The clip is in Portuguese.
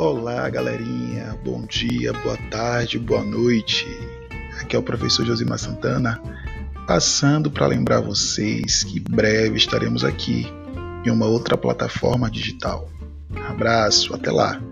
Olá, galerinha. Bom dia, boa tarde, boa noite. Aqui é o professor Josimar Santana, passando para lembrar vocês que breve estaremos aqui em uma outra plataforma digital. Abraço, até lá.